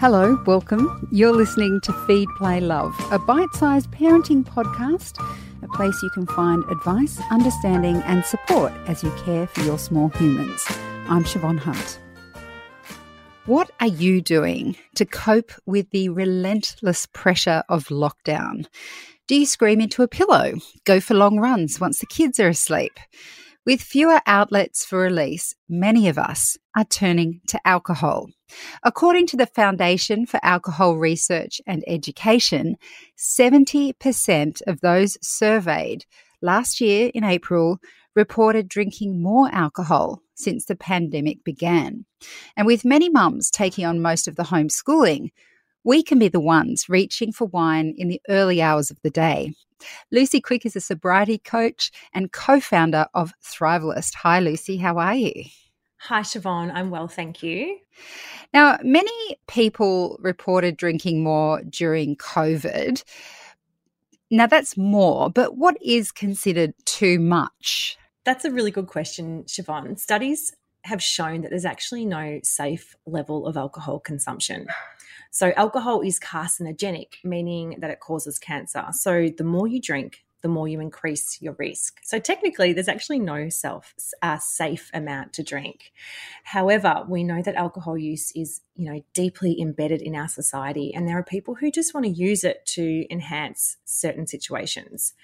Hello, welcome. You're listening to Feed, Play, Love, a bite sized parenting podcast, a place you can find advice, understanding, and support as you care for your small humans. I'm Siobhan Hunt. What are you doing to cope with the relentless pressure of lockdown? Do you scream into a pillow, go for long runs once the kids are asleep? With fewer outlets for release, many of us are turning to alcohol. According to the Foundation for Alcohol Research and Education, 70% of those surveyed last year in April reported drinking more alcohol since the pandemic began. And with many mums taking on most of the homeschooling, we can be the ones reaching for wine in the early hours of the day. Lucy Quick is a sobriety coach and co founder of Thrivalist. Hi, Lucy. How are you? Hi, Siobhan. I'm well, thank you. Now, many people reported drinking more during COVID. Now, that's more, but what is considered too much? That's a really good question, Siobhan. Studies have shown that there's actually no safe level of alcohol consumption. So, alcohol is carcinogenic, meaning that it causes cancer. So, the more you drink, the more you increase your risk. So technically, there's actually no self uh, safe amount to drink. However, we know that alcohol use is you know deeply embedded in our society, and there are people who just want to use it to enhance certain situations.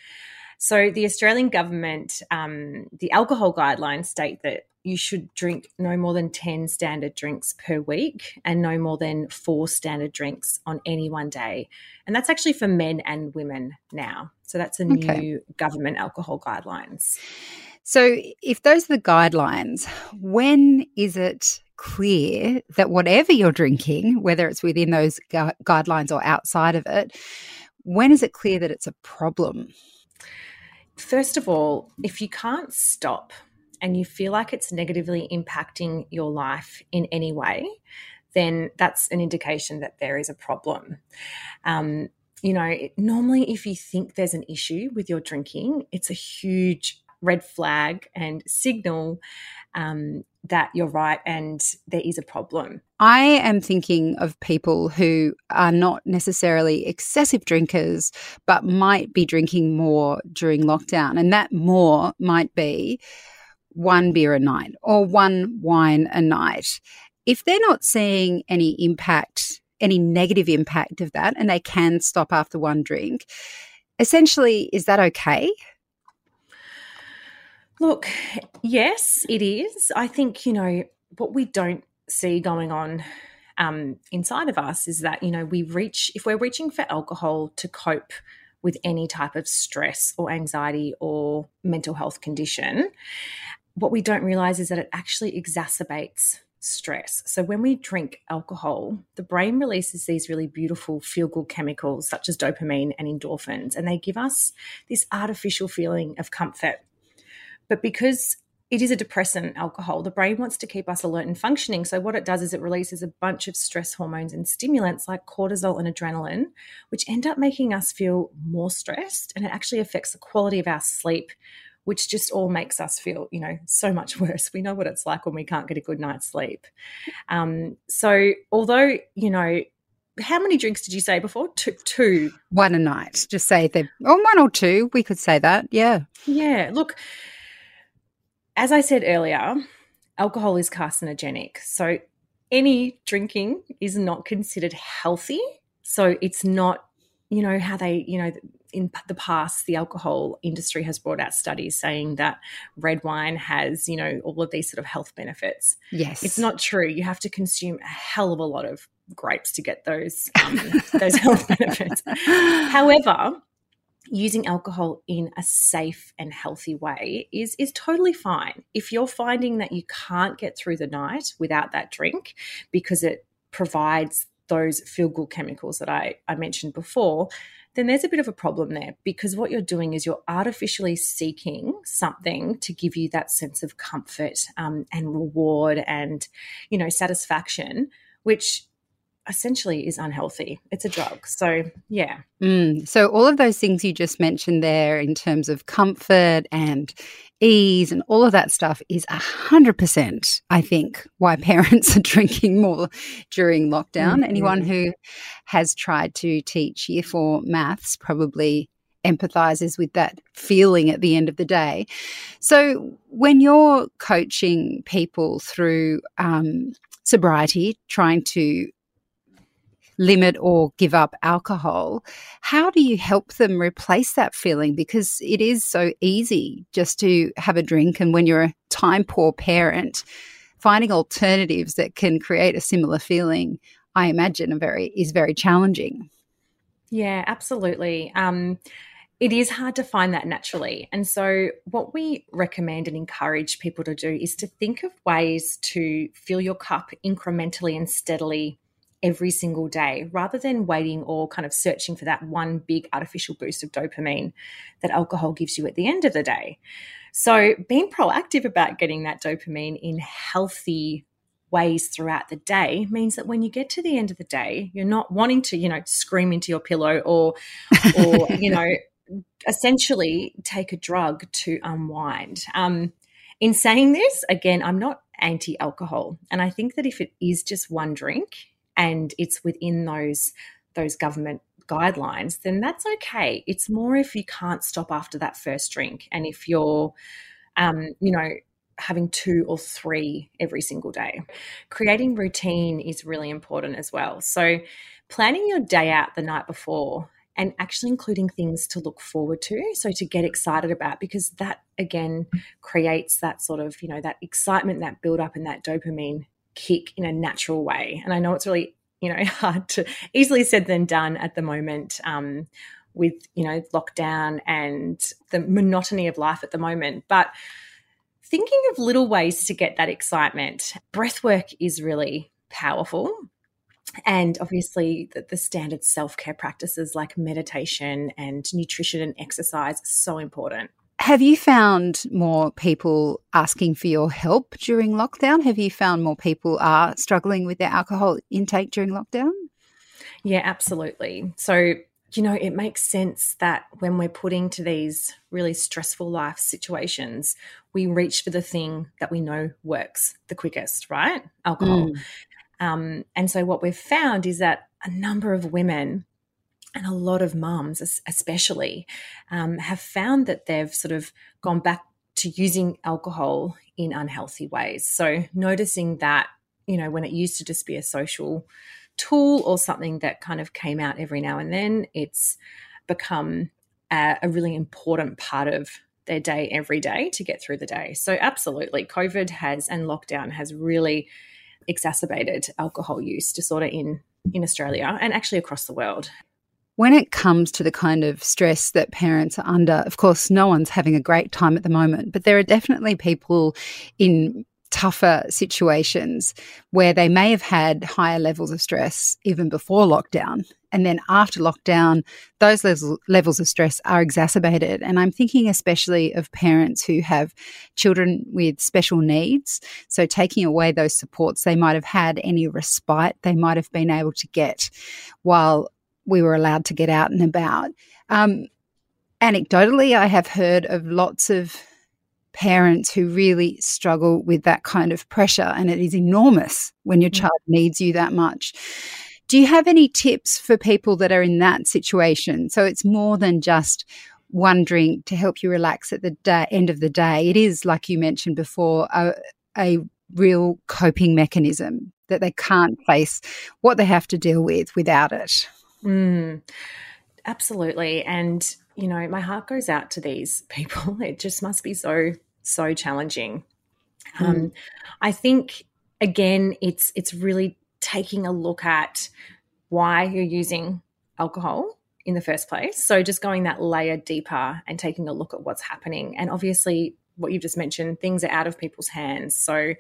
So the Australian government, um, the alcohol guidelines state that you should drink no more than 10 standard drinks per week and no more than four standard drinks on any one day. And that's actually for men and women now. So that's a new government alcohol guidelines. So, if those are the guidelines, when is it clear that whatever you're drinking, whether it's within those gu- guidelines or outside of it, when is it clear that it's a problem? First of all, if you can't stop and you feel like it's negatively impacting your life in any way, then that's an indication that there is a problem. Um, you know, normally if you think there's an issue with your drinking, it's a huge red flag and signal um, that you're right and there is a problem. I am thinking of people who are not necessarily excessive drinkers, but might be drinking more during lockdown. And that more might be one beer a night or one wine a night, if they're not seeing any impact, any negative impact of that, and they can stop after one drink, essentially, is that okay? Look, yes, it is. I think, you know, what we don't see going on um, inside of us is that, you know, we reach, if we're reaching for alcohol to cope with any type of stress or anxiety or mental health condition, what we don't realize is that it actually exacerbates stress. So when we drink alcohol, the brain releases these really beautiful feel good chemicals such as dopamine and endorphins, and they give us this artificial feeling of comfort. But because it is a depressant alcohol. The brain wants to keep us alert and functioning. So, what it does is it releases a bunch of stress hormones and stimulants like cortisol and adrenaline, which end up making us feel more stressed. And it actually affects the quality of our sleep, which just all makes us feel, you know, so much worse. We know what it's like when we can't get a good night's sleep. Um, so, although, you know, how many drinks did you say before? Two. two. One a night. Just say they, or one or two. We could say that. Yeah. Yeah. Look, as I said earlier, alcohol is carcinogenic. So, any drinking is not considered healthy. So, it's not, you know, how they, you know, in the past, the alcohol industry has brought out studies saying that red wine has, you know, all of these sort of health benefits. Yes, it's not true. You have to consume a hell of a lot of grapes to get those um, those health benefits. However, using alcohol in a safe and healthy way is is totally fine. If you're finding that you can't get through the night without that drink because it provides those feel good chemicals that I, I mentioned before, then there's a bit of a problem there because what you're doing is you're artificially seeking something to give you that sense of comfort um, and reward and you know satisfaction which essentially is unhealthy. It's a drug. So, yeah. Mm. So, all of those things you just mentioned there in terms of comfort and ease and all of that stuff is 100%, I think, why parents are drinking more during lockdown. Mm-hmm. Anyone who has tried to teach year four maths probably empathizes with that feeling at the end of the day. So, when you're coaching people through um, sobriety, trying to limit or give up alcohol, how do you help them replace that feeling? Because it is so easy just to have a drink. And when you're a time poor parent, finding alternatives that can create a similar feeling, I imagine, very, is very challenging. Yeah, absolutely. Um, it is hard to find that naturally. And so, what we recommend and encourage people to do is to think of ways to fill your cup incrementally and steadily every single day rather than waiting or kind of searching for that one big artificial boost of dopamine that alcohol gives you at the end of the day. So, being proactive about getting that dopamine in healthy ways throughout the day means that when you get to the end of the day, you're not wanting to, you know, scream into your pillow or, or you know, essentially take a drug to unwind. Um, in saying this, again, I'm not anti alcohol. And I think that if it is just one drink and it's within those, those government guidelines, then that's okay. It's more if you can't stop after that first drink and if you're, um, you know, having two or three every single day. Creating routine is really important as well. So, planning your day out the night before and actually including things to look forward to so to get excited about because that again creates that sort of you know that excitement that build up and that dopamine kick in a natural way. And i know it's really you know hard to easily said than done at the moment um, with you know lockdown and the monotony of life at the moment. But thinking of little ways to get that excitement breath work is really powerful. And obviously the, the standard self-care practices like meditation and nutrition and exercise are so important have you found more people asking for your help during lockdown have you found more people are struggling with their alcohol intake during lockdown yeah absolutely so you know, it makes sense that when we're putting to these really stressful life situations, we reach for the thing that we know works the quickest, right? Alcohol. Mm. Um, and so what we've found is that a number of women and a lot of mums, especially, um, have found that they've sort of gone back to using alcohol in unhealthy ways. So noticing that, you know, when it used to just be a social tool or something that kind of came out every now and then, it's become a, a really important part of their day every day to get through the day. So absolutely, COVID has and lockdown has really exacerbated alcohol use disorder in in Australia and actually across the world. When it comes to the kind of stress that parents are under, of course, no one's having a great time at the moment, but there are definitely people in tougher situations where they may have had higher levels of stress even before lockdown. And then after lockdown, those levels of stress are exacerbated. And I'm thinking especially of parents who have children with special needs. So, taking away those supports they might have had, any respite they might have been able to get while we were allowed to get out and about. Um, anecdotally, I have heard of lots of parents who really struggle with that kind of pressure, and it is enormous when your mm. child needs you that much. Do you have any tips for people that are in that situation? So it's more than just one drink to help you relax at the day, end of the day. It is, like you mentioned before, a, a real coping mechanism that they can't face what they have to deal with without it. Mm, absolutely. And you know, my heart goes out to these people. It just must be so, so challenging. Mm. Um, I think again, it's it's really taking a look at why you're using alcohol in the first place. So just going that layer deeper and taking a look at what's happening. And obviously, what you've just mentioned, things are out of people's hands. So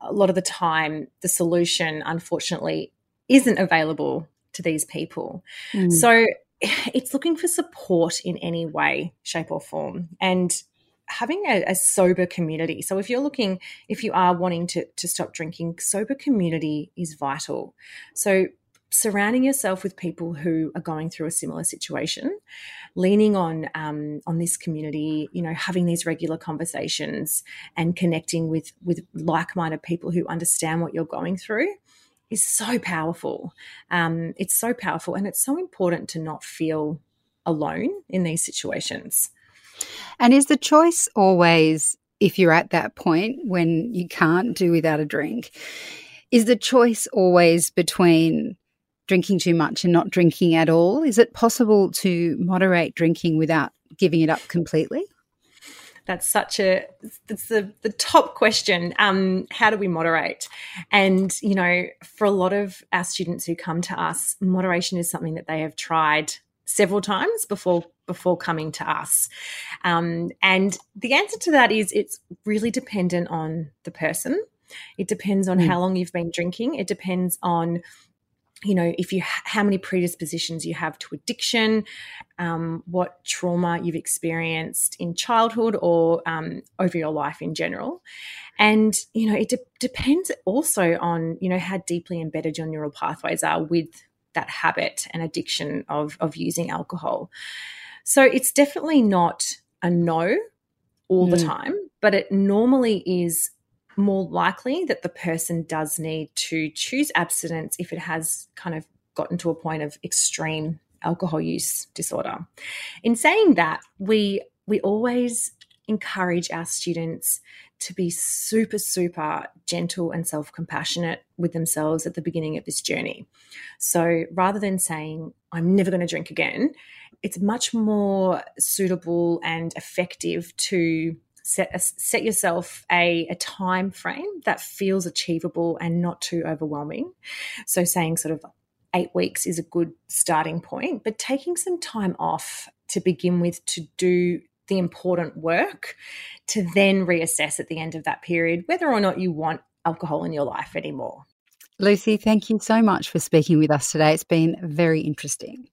a lot of the time, the solution, unfortunately, isn't available to these people. Mm. So it's looking for support in any way, shape, or form. And having a, a, sober community. So if you're looking, if you are wanting to, to stop drinking, sober community is vital. So surrounding yourself with people who are going through a similar situation, leaning on um, on this community, you know, having these regular conversations and connecting with with like minded people who understand what you're going through is so powerful. Um, it's so powerful, and it's so important to not feel alone in these situations. And is the choice always, if you're at that point when you can't do without a drink, is the choice always between drinking too much and not drinking at all? Is it possible to moderate drinking without giving it up completely? That's such a that's the the top question. Um, how do we moderate? And you know, for a lot of our students who come to us, moderation is something that they have tried several times before before coming to us. Um, and the answer to that is it's really dependent on the person. It depends on mm. how long you've been drinking. It depends on you know if you how many predispositions you have to addiction um, what trauma you've experienced in childhood or um, over your life in general and you know it de- depends also on you know how deeply embedded your neural pathways are with that habit and addiction of of using alcohol so it's definitely not a no all mm. the time but it normally is more likely that the person does need to choose abstinence if it has kind of gotten to a point of extreme alcohol use disorder. In saying that, we we always encourage our students to be super super gentle and self-compassionate with themselves at the beginning of this journey. So rather than saying I'm never going to drink again, it's much more suitable and effective to set a, set yourself a, a time frame that feels achievable and not too overwhelming. So saying sort of eight weeks is a good starting point, but taking some time off to begin with to do the important work to then reassess at the end of that period whether or not you want alcohol in your life anymore. Lucy, thank you so much for speaking with us today. It's been very interesting.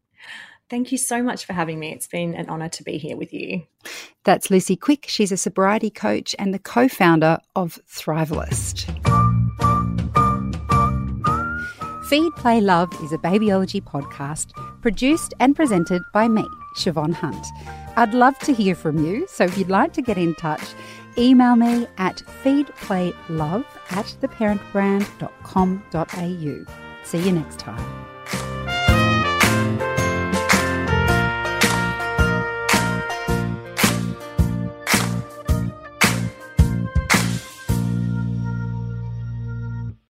Thank you so much for having me. It's been an honour to be here with you. That's Lucy Quick. She's a sobriety coach and the co founder of Thrivalist. Feed, Play, Love is a babyology podcast produced and presented by me, Siobhan Hunt. I'd love to hear from you, so if you'd like to get in touch, email me at feedplaylove at theparentbrand.com.au. See you next time.